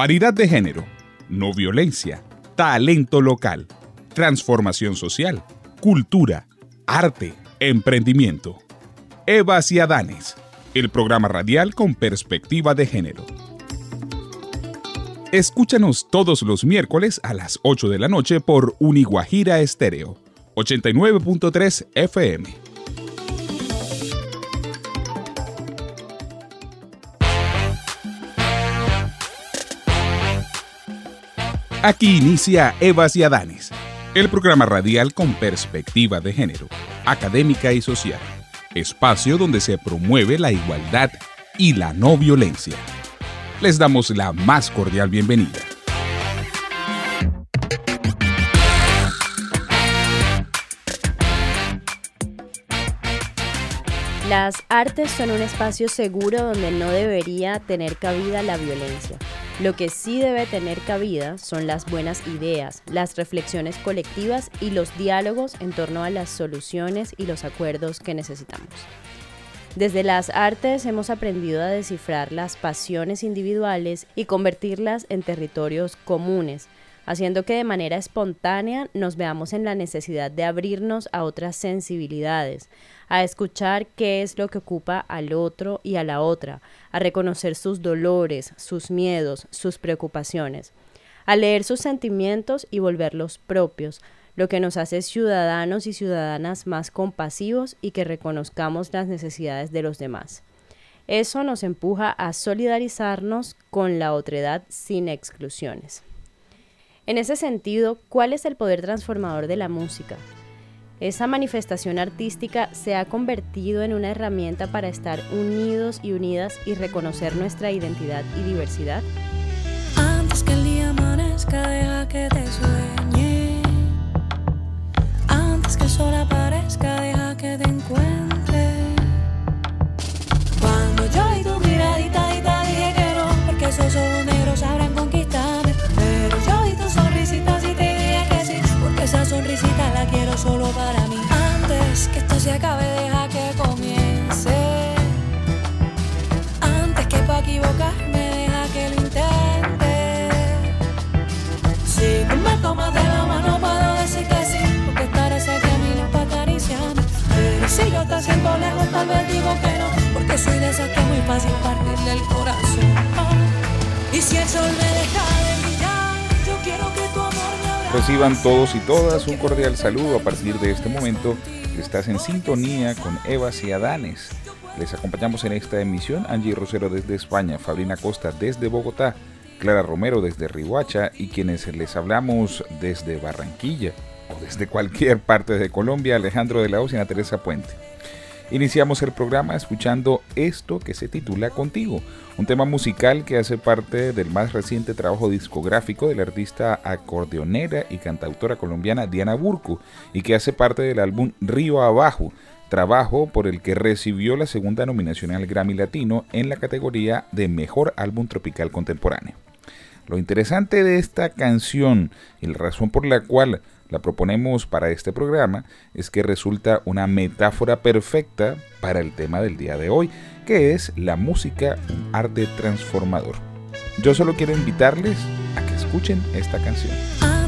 paridad de género, no violencia, talento local, transformación social, cultura, arte, emprendimiento. Evas y Adanes, el programa radial con perspectiva de género. Escúchanos todos los miércoles a las 8 de la noche por Uniguajira Estéreo, 89.3 FM. Aquí inicia Evas y Adanes, el programa radial con perspectiva de género, académica y social, espacio donde se promueve la igualdad y la no violencia les damos la más cordial bienvenida. Las artes son un espacio seguro donde no debería tener cabida la violencia. Lo que sí debe tener cabida son las buenas ideas, las reflexiones colectivas y los diálogos en torno a las soluciones y los acuerdos que necesitamos. Desde las artes hemos aprendido a descifrar las pasiones individuales y convertirlas en territorios comunes, haciendo que de manera espontánea nos veamos en la necesidad de abrirnos a otras sensibilidades, a escuchar qué es lo que ocupa al otro y a la otra, a reconocer sus dolores, sus miedos, sus preocupaciones, a leer sus sentimientos y volverlos propios, lo que nos hace ciudadanos y ciudadanas más compasivos y que reconozcamos las necesidades de los demás. Eso nos empuja a solidarizarnos con la otredad sin exclusiones. En ese sentido, ¿cuál es el poder transformador de la música? Esa manifestación artística se ha convertido en una herramienta para estar unidos y unidas y reconocer nuestra identidad y diversidad. Antes que el día amanezca, deja que te que el sol aparezca, deja que te encuentre. Solo para mí. Antes que esto se acabe, deja que comience. Antes que pa' equivocarme, deja que lo intente. Si tú me tomas de Reciban todos y todas un cordial saludo a partir de este momento. Estás en sintonía con Eva y Adanes. Les acompañamos en esta emisión Angie Rosero desde España, Fabrina Costa desde Bogotá, Clara Romero desde Rihuacha y quienes les hablamos desde Barranquilla desde cualquier parte de Colombia, Alejandro de la Ana Teresa Puente. Iniciamos el programa escuchando esto que se titula Contigo, un tema musical que hace parte del más reciente trabajo discográfico de la artista acordeonera y cantautora colombiana Diana Burco y que hace parte del álbum Río Abajo, trabajo por el que recibió la segunda nominación al Grammy Latino en la categoría de Mejor Álbum Tropical Contemporáneo. Lo interesante de esta canción y la razón por la cual la proponemos para este programa es que resulta una metáfora perfecta para el tema del día de hoy, que es la música, un arte transformador. Yo solo quiero invitarles a que escuchen esta canción.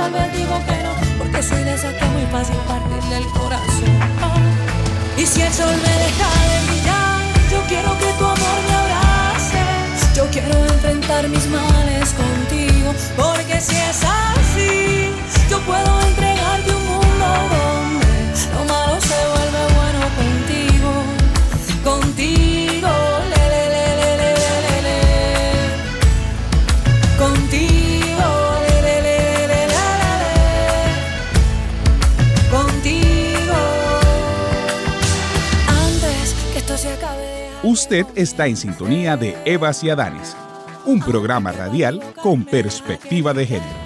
Tal vez digo que no, porque soy de esas que es muy fácil partirle el corazón. Y si el sol me deja de brillar, yo quiero que tu amor me abrace. Yo quiero enfrentar mis males contigo, porque si es así, yo puedo entregarte un mundo Usted está en sintonía de Evas y Adanes, un programa radial con perspectiva de género.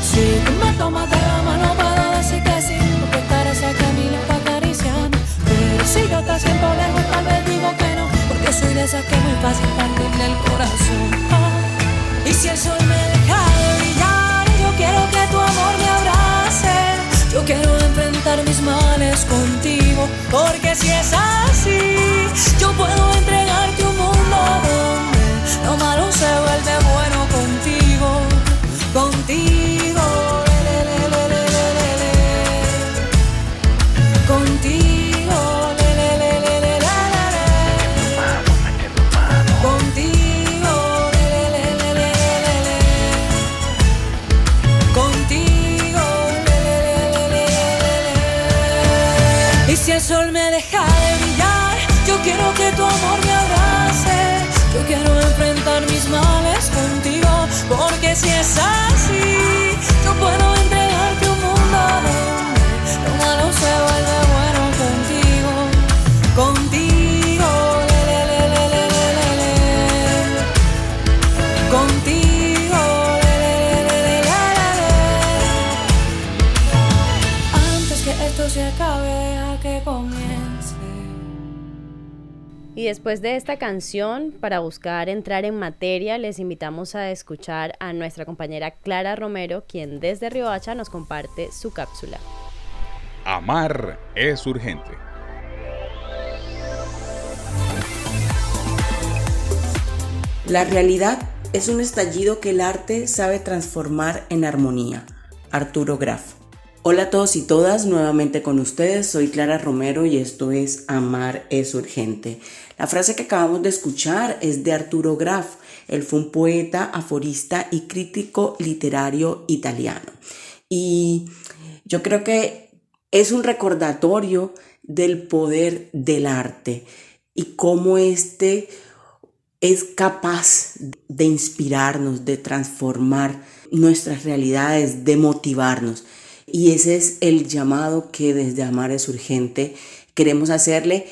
Si tú me tomas de la mano puedo decir que sí, porque estaré cerca a mí para acariciarme. Pero si yo te siento lejos, tal vez digo que no, porque soy de esas que muy fácil partirle el corazón. Ah, Y si el sol me deja de brillar, yo quiero que tu amor me abrace. Yo quiero enfrentar mis males contigo, porque si es así, yo puedo entregarte un mundo donde lo malo se vuelve bueno me deja de brillar, yo quiero que tu amor me abrace. Yo quiero enfrentar mis males contigo, porque si es así, yo puedo entregarte un mundo donde lo malo se vuelve bueno después de esta canción, para buscar entrar en materia, les invitamos a escuchar a nuestra compañera Clara Romero, quien desde Riohacha nos comparte su cápsula. Amar es urgente. La realidad es un estallido que el arte sabe transformar en armonía. Arturo Graf. Hola a todos y todas, nuevamente con ustedes, soy Clara Romero y esto es Amar es urgente. La frase que acabamos de escuchar es de Arturo Graf. Él fue un poeta, aforista y crítico literario italiano. Y yo creo que es un recordatorio del poder del arte y cómo este es capaz de inspirarnos, de transformar nuestras realidades, de motivarnos. Y ese es el llamado que desde Amar es Urgente queremos hacerle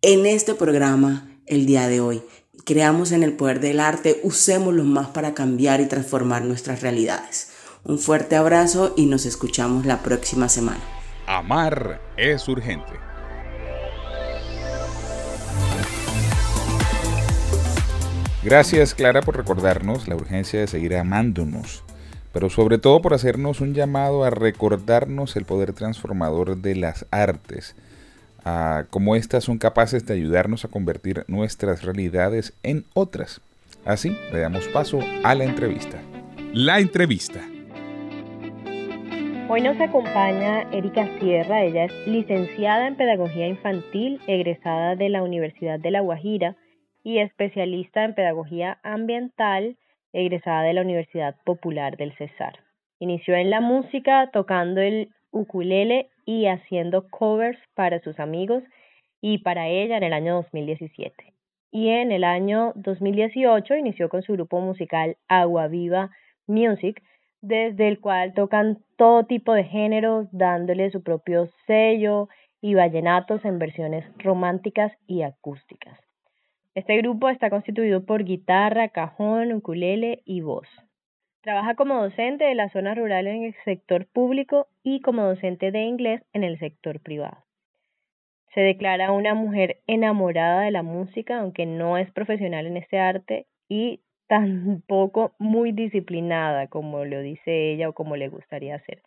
en este programa el día de hoy. Creamos en el poder del arte, usémoslo más para cambiar y transformar nuestras realidades. Un fuerte abrazo y nos escuchamos la próxima semana. Amar es urgente. Gracias Clara por recordarnos la urgencia de seguir amándonos, pero sobre todo por hacernos un llamado a recordarnos el poder transformador de las artes, a cómo éstas son capaces de ayudarnos a convertir nuestras realidades en otras. Así le damos paso a la entrevista. La entrevista. Hoy nos acompaña Erika Sierra, ella es licenciada en Pedagogía Infantil, egresada de la Universidad de La Guajira y especialista en Pedagogía Ambiental, egresada de la Universidad Popular del Cesar. Inició en la música tocando el ukulele y haciendo covers para sus amigos y para ella en el año 2017. Y en el año 2018 inició con su grupo musical Agua Viva Music, desde el cual tocan todo tipo de géneros, dándole su propio sello y vallenatos en versiones románticas y acústicas. Este grupo está constituido por guitarra, cajón, ukulele y voz. Trabaja como docente de la zona rural en el sector público y como docente de inglés en el sector privado. Se declara una mujer enamorada de la música, aunque no es profesional en este arte y tampoco muy disciplinada, como lo dice ella o como le gustaría ser.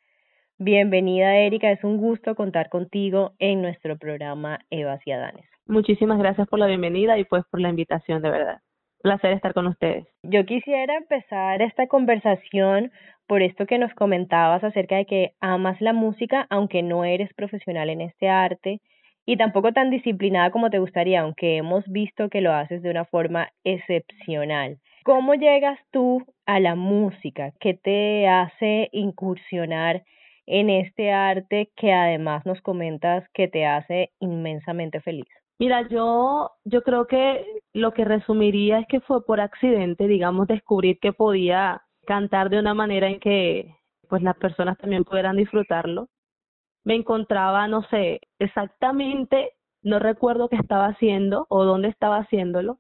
Bienvenida, Erika. Es un gusto contar contigo en nuestro programa Evas y Adanes. Muchísimas gracias por la bienvenida y pues por la invitación, de verdad. Placer estar con ustedes. Yo quisiera empezar esta conversación por esto que nos comentabas acerca de que amas la música, aunque no eres profesional en este arte y tampoco tan disciplinada como te gustaría, aunque hemos visto que lo haces de una forma excepcional. ¿Cómo llegas tú a la música? ¿Qué te hace incursionar en este arte que además nos comentas que te hace inmensamente feliz? Mira, yo, yo creo que lo que resumiría es que fue por accidente, digamos, descubrir que podía cantar de una manera en que pues las personas también pudieran disfrutarlo. Me encontraba, no sé, exactamente no recuerdo qué estaba haciendo o dónde estaba haciéndolo,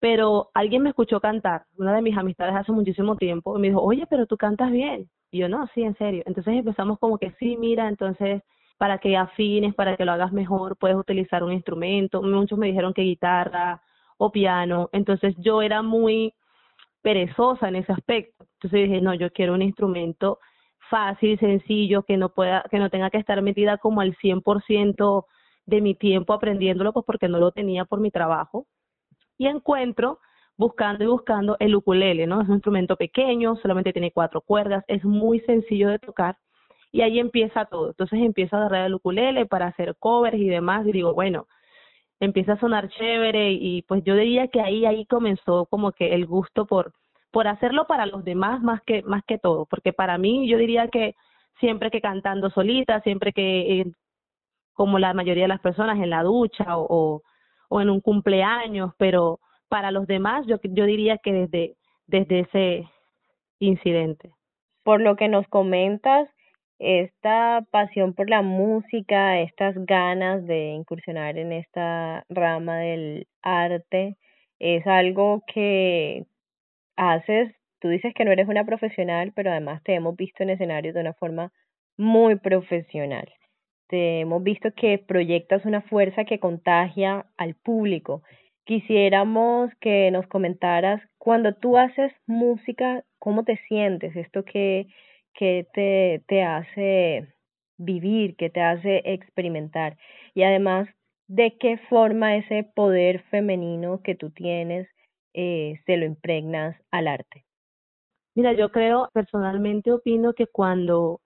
pero alguien me escuchó cantar, una de mis amistades hace muchísimo tiempo, y me dijo, oye, pero tú cantas bien. Y yo, no, sí, en serio. Entonces empezamos como que sí, mira, entonces para que afines, para que lo hagas mejor, puedes utilizar un instrumento. Muchos me dijeron que guitarra o piano. Entonces yo era muy perezosa en ese aspecto. Entonces dije, no, yo quiero un instrumento fácil, sencillo, que no pueda, que no tenga que estar metida como al 100% de mi tiempo aprendiéndolo, pues porque no lo tenía por mi trabajo. Y encuentro, buscando y buscando, el ukulele, ¿no? Es un instrumento pequeño, solamente tiene cuatro cuerdas, es muy sencillo de tocar y ahí empieza todo. Entonces empiezo a agarrar el ukulele para hacer covers y demás y digo, bueno, empieza a sonar chévere y pues yo diría que ahí ahí comenzó como que el gusto por por hacerlo para los demás más que más que todo, porque para mí yo diría que siempre que cantando solita, siempre que eh, como la mayoría de las personas en la ducha o, o, en un cumpleaños, pero para los demás yo yo diría que desde desde ese incidente. Por lo que nos comentas, esta pasión por la música, estas ganas de incursionar en esta rama del arte, es algo que haces, tú dices que no eres una profesional, pero además te hemos visto en escenarios de una forma muy profesional. Te hemos visto que proyectas una fuerza que contagia al público. Quisiéramos que nos comentaras, cuando tú haces música, ¿cómo te sientes? Esto que que te, te hace vivir, que te hace experimentar. Y además, de qué forma ese poder femenino que tú tienes eh, se lo impregnas al arte. Mira, yo creo, personalmente opino que cuando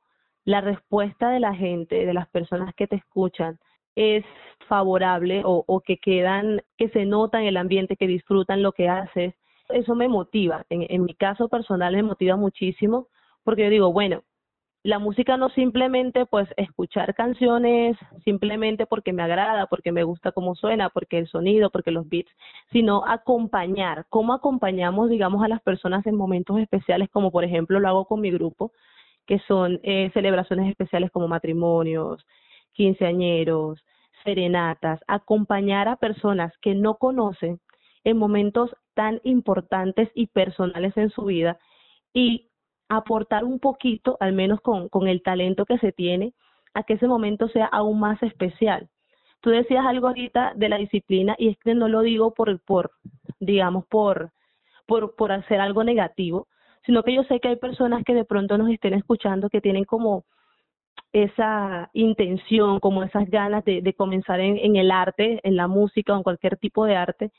la respuesta de la gente, de las personas que te escuchan, es favorable o, o que quedan, que se nota en el ambiente, que disfrutan lo que haces, eso me motiva. En, en mi caso personal me motiva muchísimo porque yo digo, bueno, la música no simplemente pues escuchar canciones simplemente porque me agrada, porque me gusta cómo suena, porque el sonido, porque los beats, sino acompañar, cómo acompañamos digamos a las personas en momentos especiales como por ejemplo lo hago con mi grupo, que son eh, celebraciones especiales como matrimonios, quinceañeros, serenatas, acompañar a personas que no conocen en momentos tan importantes y personales en su vida y aportar un poquito, al menos con, con el talento que se tiene, a que ese momento sea aún más especial. Tú decías algo ahorita de la disciplina y es que no lo digo por, por digamos, por, por, por hacer algo negativo, sino que yo sé que hay personas que de pronto nos estén escuchando que tienen como esa intención, como esas ganas de, comenzar en, en el arte, en la música o en cualquier tipo de arte,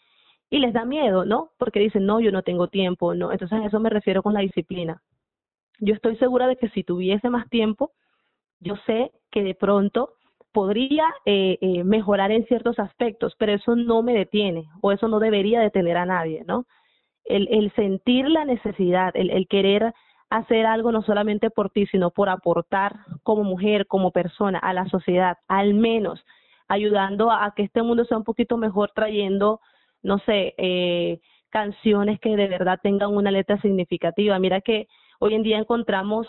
y les da miedo, ¿no? Porque dicen, no, yo no tengo tiempo, ¿no? Entonces a eso me refiero con la disciplina yo estoy segura de que si tuviese más tiempo, yo sé que de pronto podría eh, eh, mejorar en ciertos aspectos, pero eso no me detiene o eso no debería detener a nadie, ¿no? El, el sentir la necesidad, el, el querer hacer algo no solamente por ti, sino por aportar como mujer, como persona a la sociedad, al menos ayudando a, que este mundo sea un poquito mejor, trayendo, no sé, eh, canciones que de verdad tengan una letra significativa. Mira que Hoy en día encontramos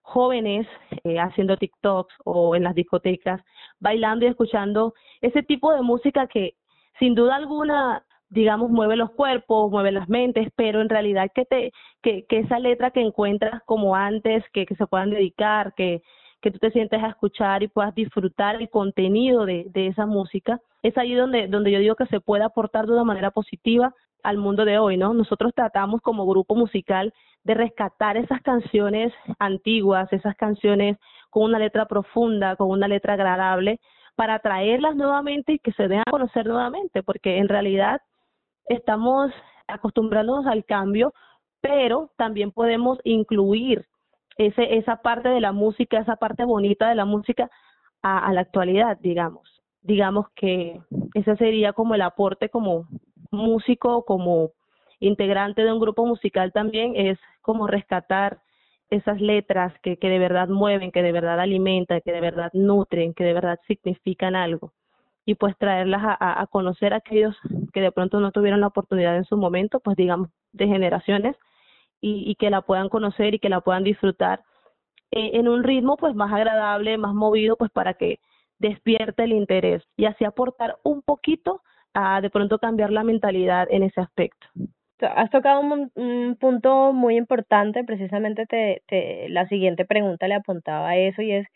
jóvenes eh, haciendo TikToks o en las discotecas, bailando y escuchando ese tipo de música que sin duda alguna digamos mueve los cuerpos, mueve las mentes, pero en realidad que te que, que esa letra que encuentras como antes, que, que se puedan dedicar, que, que tú te sientes a escuchar y puedas disfrutar el contenido de, de esa música, es ahí donde, donde yo digo que se puede aportar de una manera positiva al mundo de hoy, ¿no? Nosotros tratamos como grupo musical de rescatar esas canciones antiguas, esas canciones con una letra profunda, con una letra agradable, para traerlas nuevamente y que se den a conocer nuevamente, porque en realidad estamos acostumbrándonos al cambio, pero también podemos incluir ese, esa parte de la música, esa parte bonita de la música a, a la actualidad, digamos. Digamos que ese sería como el aporte como músico, como integrante de un grupo musical también es como rescatar esas letras que, que de verdad mueven, que de verdad alimentan, que de verdad nutren, que de verdad significan algo y pues traerlas a, conocer a aquellos que de pronto no tuvieron la oportunidad en su momento, pues digamos de generaciones y, y que la puedan conocer y que la puedan disfrutar eh, en un ritmo pues más agradable, más movido, pues para que despierte el interés y así aportar un poquito a de pronto cambiar la mentalidad en ese aspecto. Has tocado un, punto muy importante, precisamente te, te, la siguiente pregunta le apuntaba a eso y es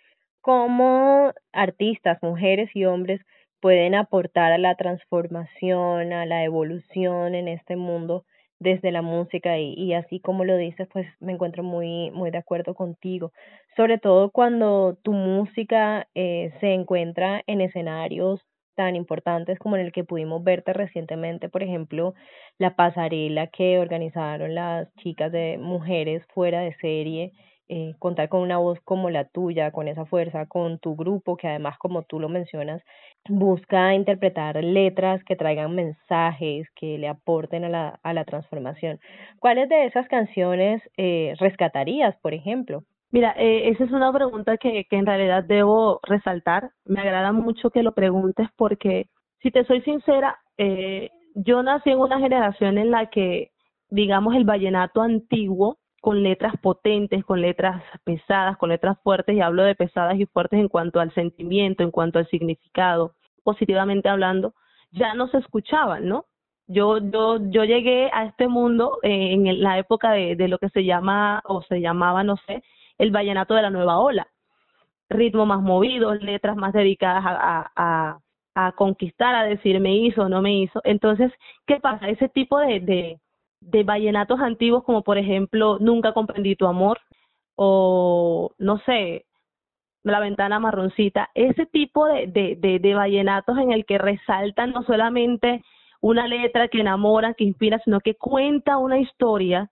cómo artistas, mujeres y hombres pueden aportar a la transformación, a la evolución en este mundo desde la música y, así como lo dices, pues me encuentro muy, muy de acuerdo contigo, sobre todo cuando tu música eh, se encuentra en escenarios tan importantes como en el que pudimos verte recientemente, por ejemplo, la pasarela que organizaron las chicas de mujeres fuera de serie, eh, contar con una voz como la tuya, con esa fuerza, con tu grupo, que además, como tú lo mencionas, busca interpretar letras que traigan mensajes, que le aporten a la, a la transformación. ¿Cuáles de esas canciones eh, rescatarías, por ejemplo? Mira, eh, esa es una pregunta que, que en realidad debo resaltar. Me agrada mucho que lo preguntes porque, si te soy sincera, eh, yo nací en una generación en la que, digamos, el vallenato antiguo, con letras potentes, con letras pesadas, con letras fuertes, y hablo de pesadas y fuertes en cuanto al sentimiento, en cuanto al significado, positivamente hablando, ya no se escuchaban, ¿no? Yo, yo, yo llegué a este mundo eh, en la época de, de lo que se llama, o se llamaba, no sé, el vallenato de la nueva ola. Ritmo más movido, letras más dedicadas a, a, conquistar, a decir me hizo no me hizo. Entonces, ¿qué pasa? Ese tipo de, de vallenatos antiguos, como por ejemplo Nunca comprendí tu amor, o no sé, La ventana marroncita, ese tipo de, de, de, vallenatos en el que resaltan no solamente una letra que enamora, que inspira, sino que cuenta una historia,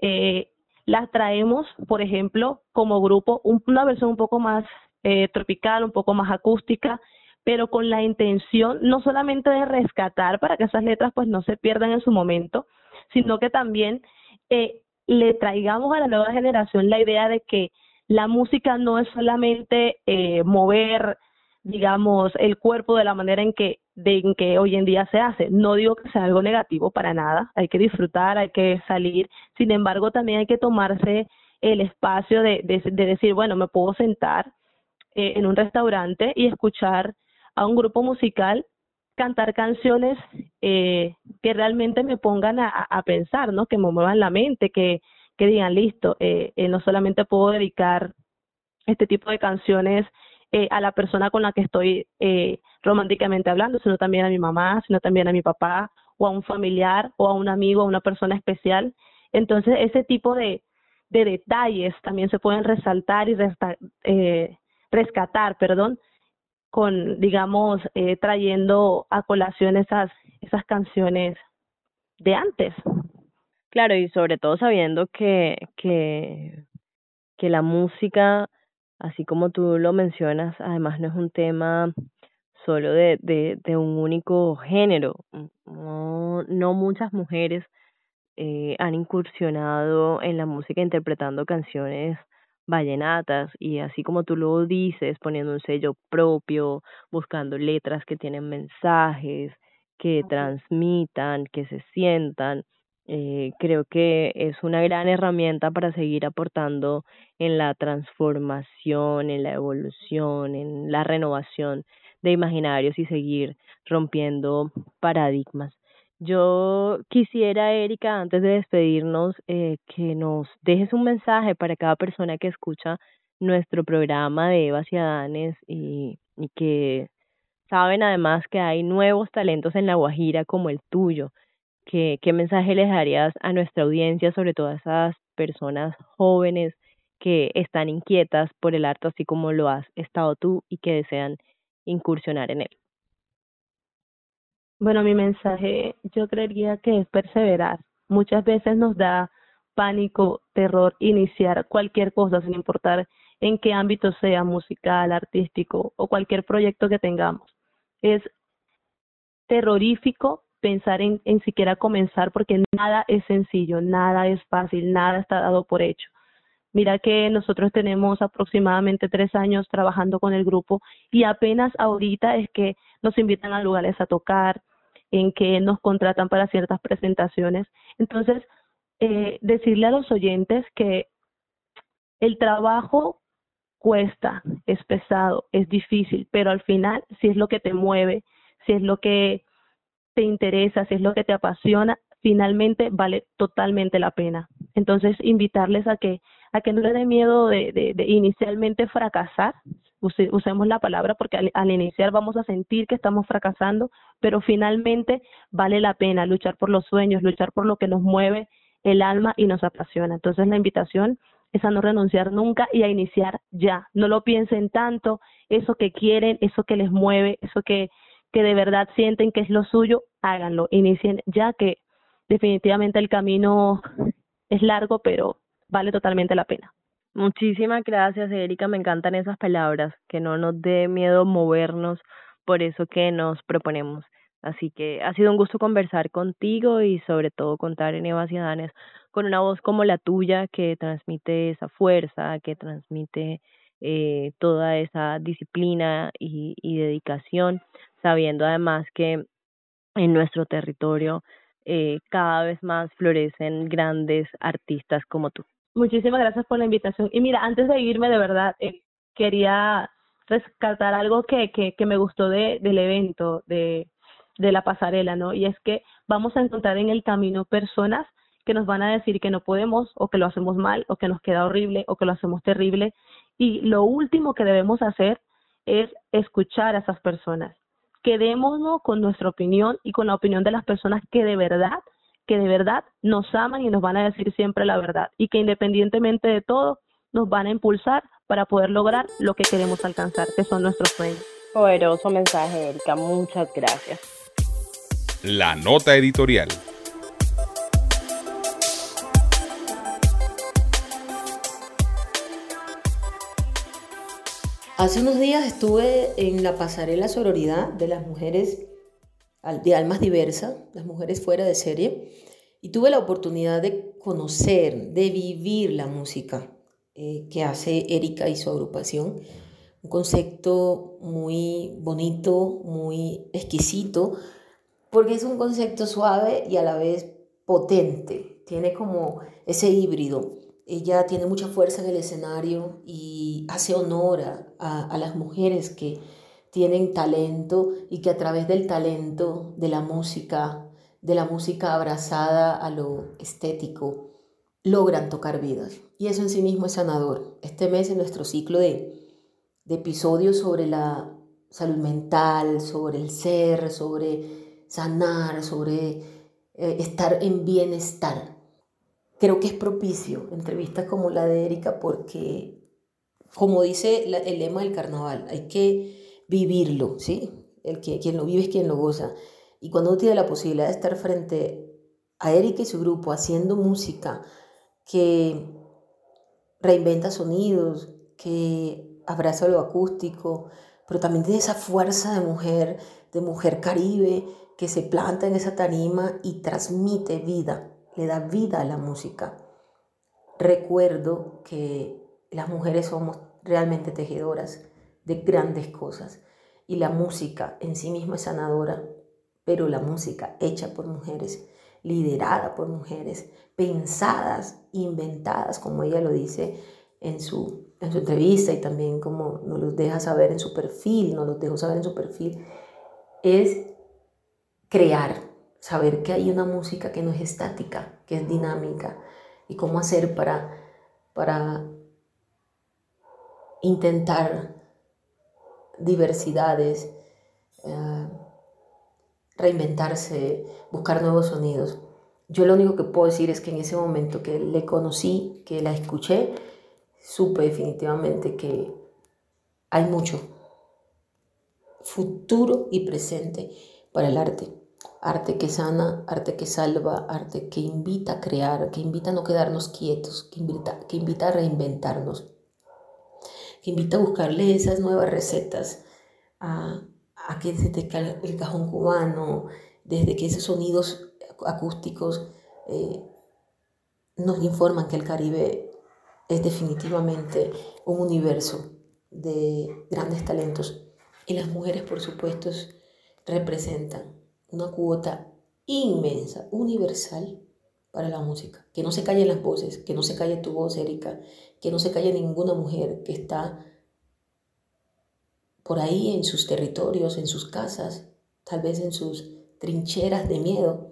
eh, las traemos, por ejemplo, como grupo, una versión un poco más eh, tropical, un poco más acústica, pero con la intención no solamente de rescatar para que esas letras pues no se pierdan en su momento, sino que también eh, le traigamos a la nueva generación la idea de que la música no es solamente eh, mover, digamos, el cuerpo de la manera en que de en que hoy en día se hace. No digo que sea algo negativo para nada, hay que disfrutar, hay que salir, sin embargo también hay que tomarse el espacio de, de, decir, bueno, me puedo sentar eh, en un restaurante y escuchar a un grupo musical cantar canciones eh, que realmente me pongan a, pensar, ¿no? Que me muevan la mente, que, que digan, listo, eh, eh, no solamente puedo dedicar este tipo de canciones eh, a la persona con la que estoy eh, románticamente hablando, sino también a mi mamá, sino también a mi papá o a un familiar o a un amigo, a una persona especial. Entonces, ese tipo de, de detalles también se pueden resaltar y rescatar, perdón, con, digamos, eh, trayendo a colación esas, esas canciones de antes. Claro, y sobre todo sabiendo que, que, que la música así como tú lo mencionas, además no es un tema solo de, de, de un único género. No, no muchas mujeres eh, han incursionado en la música interpretando canciones vallenatas y así como tú lo dices, poniendo un sello propio, buscando letras que tienen mensajes, que transmitan, que se sientan eh, creo que es una gran herramienta para seguir aportando en la transformación, en la evolución, en la renovación de imaginarios y seguir rompiendo paradigmas. Yo quisiera, Erika, antes de despedirnos, eh, que nos dejes un mensaje para cada persona que escucha nuestro programa de Eva y Adanes y, y que saben además que hay nuevos talentos en La Guajira como el tuyo ¿Qué, ¿Qué mensaje les darías a nuestra audiencia, sobre todo a esas personas jóvenes que están inquietas por el arte, así como lo has estado tú y que desean incursionar en él? Bueno, mi mensaje yo creería que es perseverar. Muchas veces nos da pánico, terror iniciar cualquier cosa, sin importar en qué ámbito sea, musical, artístico o cualquier proyecto que tengamos. Es terrorífico pensar en, siquiera comenzar porque nada es sencillo, nada es fácil, nada está dado por hecho. Mira que nosotros tenemos aproximadamente tres años trabajando con el grupo y apenas ahorita es que nos invitan a lugares a tocar, en que nos contratan para ciertas presentaciones. Entonces, eh, decirle a los oyentes que el trabajo cuesta, es pesado, es difícil, pero al final, si es lo que te mueve, si es lo que te interesa, si es lo que te apasiona, finalmente vale totalmente la pena. Entonces, invitarles a que, a que no les dé miedo de, de, inicialmente fracasar, usemos la palabra porque al, iniciar vamos a sentir que estamos fracasando, pero finalmente vale la pena luchar por los sueños, luchar por lo que nos mueve el alma y nos apasiona. Entonces, la invitación es a no renunciar nunca y a iniciar ya. No lo piensen tanto, eso que quieren, eso que les mueve, eso que, que de verdad sienten que es lo suyo, háganlo, inicien ya que definitivamente el camino es largo, pero vale totalmente la pena. Muchísimas gracias, Erika. Me encantan esas palabras, que no nos dé miedo movernos por eso que nos proponemos. Así que ha sido un gusto conversar contigo y sobre todo contar en Eva con una voz como la tuya que transmite esa fuerza, que transmite eh, toda esa disciplina y, y dedicación, sabiendo además que en nuestro territorio eh, cada vez más florecen grandes artistas como tú. Muchísimas gracias por la invitación. Y mira, antes de irme, de verdad, eh, quería rescatar algo que, que, que me gustó de, del evento, de, de la pasarela, ¿no? Y es que vamos a encontrar en el camino personas que nos van a decir que no podemos o que lo hacemos mal o que nos queda horrible o que lo hacemos terrible. Y lo último que debemos hacer es escuchar a esas personas. Quedémonos con nuestra opinión y con la opinión de las personas que de verdad, que de verdad nos aman y nos van a decir siempre la verdad y que independientemente de todo nos van a impulsar para poder lograr lo que queremos alcanzar, que son nuestros sueños. Poderoso mensaje, Erika. Muchas gracias. La nota editorial. Hace unos días estuve en la pasarela sororidad de las mujeres de almas diversas, las mujeres fuera de serie, y tuve la oportunidad de conocer, de vivir la música eh, que hace Erika y su agrupación. Un concepto muy bonito, muy exquisito, porque es un concepto suave y a la vez potente. Tiene como ese híbrido ella tiene mucha fuerza en el escenario y hace honor a, las mujeres que tienen talento y que a través del talento, de la música, de la música abrazada a lo estético, logran tocar vidas. Y eso en sí mismo es sanador. Este mes en nuestro ciclo de, episodios sobre la salud mental, sobre el ser, sobre sanar, sobre eh, estar en bienestar creo que es propicio entrevistas como la de Erika porque, como dice el lema del carnaval, hay que vivirlo, ¿sí? El que, quien lo vive es quien lo goza. Y cuando uno tiene la posibilidad de estar frente a Erika y su grupo haciendo música que reinventa sonidos, que abraza lo acústico, pero también tiene esa fuerza de mujer, de mujer caribe, que se planta en esa tarima y transmite vida le da vida a la música. Recuerdo que las mujeres somos realmente tejedoras de grandes cosas. Y la música en sí misma es sanadora, pero la música hecha por mujeres, liderada por mujeres, pensadas, inventadas, como ella lo dice en su, en su entrevista y también como nos lo deja saber en su perfil, nos lo dejó saber en su perfil, es crear, saber que hay una música que no es estática, que es dinámica y cómo hacer para, para intentar diversidades, eh, reinventarse, buscar nuevos sonidos. Yo lo único que puedo decir es que en ese momento que le conocí, que la escuché, supe definitivamente que hay mucho futuro y presente para el arte arte que sana, arte que salva, arte que invita a crear, que invita a no quedarnos quietos, que invita, que invita a reinventarnos, que invita a buscarle esas nuevas recetas, a, a que desde el cajón cubano, desde que esos sonidos acústicos eh, nos informan que el Caribe es definitivamente un universo de grandes talentos. Y las mujeres, por supuesto, representan una cuota inmensa, universal para la música. Que no se callen las voces, que no se calle tu voz, Erika, que no se calle ninguna mujer que está por ahí en sus territorios, en sus casas, tal vez en sus trincheras de miedo,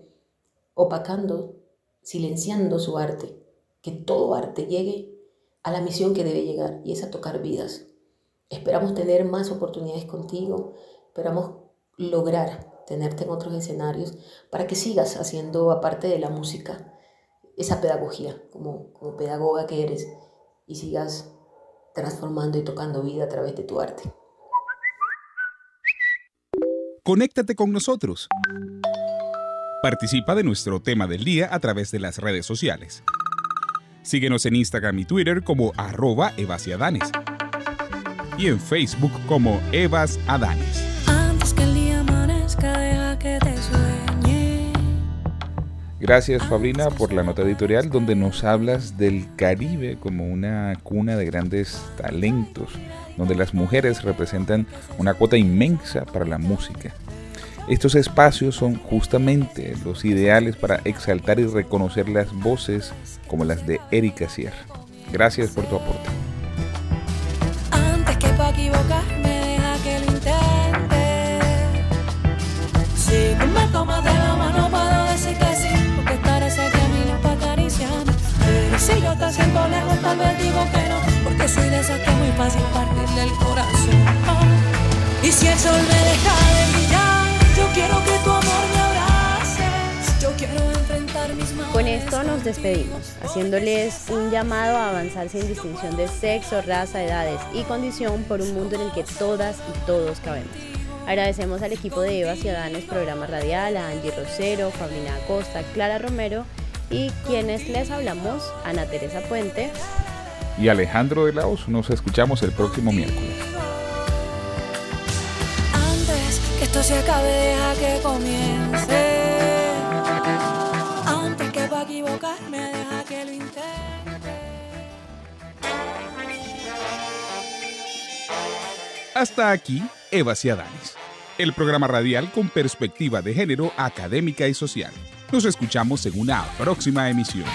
opacando, silenciando su arte, que todo arte llegue a la misión que debe llegar y es a tocar vidas. Esperamos tener más oportunidades contigo, esperamos lograr tenerte en otros escenarios para que sigas haciendo, aparte de la música, esa pedagogía como, como pedagoga que eres y sigas transformando y tocando vida a través de tu arte. Conéctate con nosotros. Participa de nuestro tema del día a través de las redes sociales. Síguenos en Instagram y Twitter como arroba evasiadanes y en Facebook como Evas Adanes. Gracias Fabrina por la nota editorial donde nos hablas del Caribe como una cuna de grandes talentos, donde las mujeres representan una cuota inmensa para la música. Estos espacios son justamente los ideales para exaltar y reconocer las voces como las de Erika Sierra. Gracias por tu aporte. Te siento lejos, tal vez digo que no, porque soy de esas que es muy fácil partir del corazón. Y si el sol me deja de brillar, yo quiero que tu amor me abrace. Yo quiero enfrentar mis manos. Con esto nos despedimos, haciéndoles un llamado a avanzar sin distinción de sexo, raza, edades y condición por un mundo en el que todas y todos cabemos. Agradecemos al equipo de Eva Ciudadanos Programa Radial, a Angie Rosero, Fabrina Acosta, Clara Romero y quienes les hablamos, Ana Teresa Puente. Y Alejandro de Laos, nos escuchamos el próximo miércoles. Antes que esto se acabe, deja que comience. Antes que pa' equivocarme, deja que lo intente. Hasta aquí, Evas y Adanes, el programa radial con perspectiva de género académica y social. Nos escuchamos en una próxima emisión.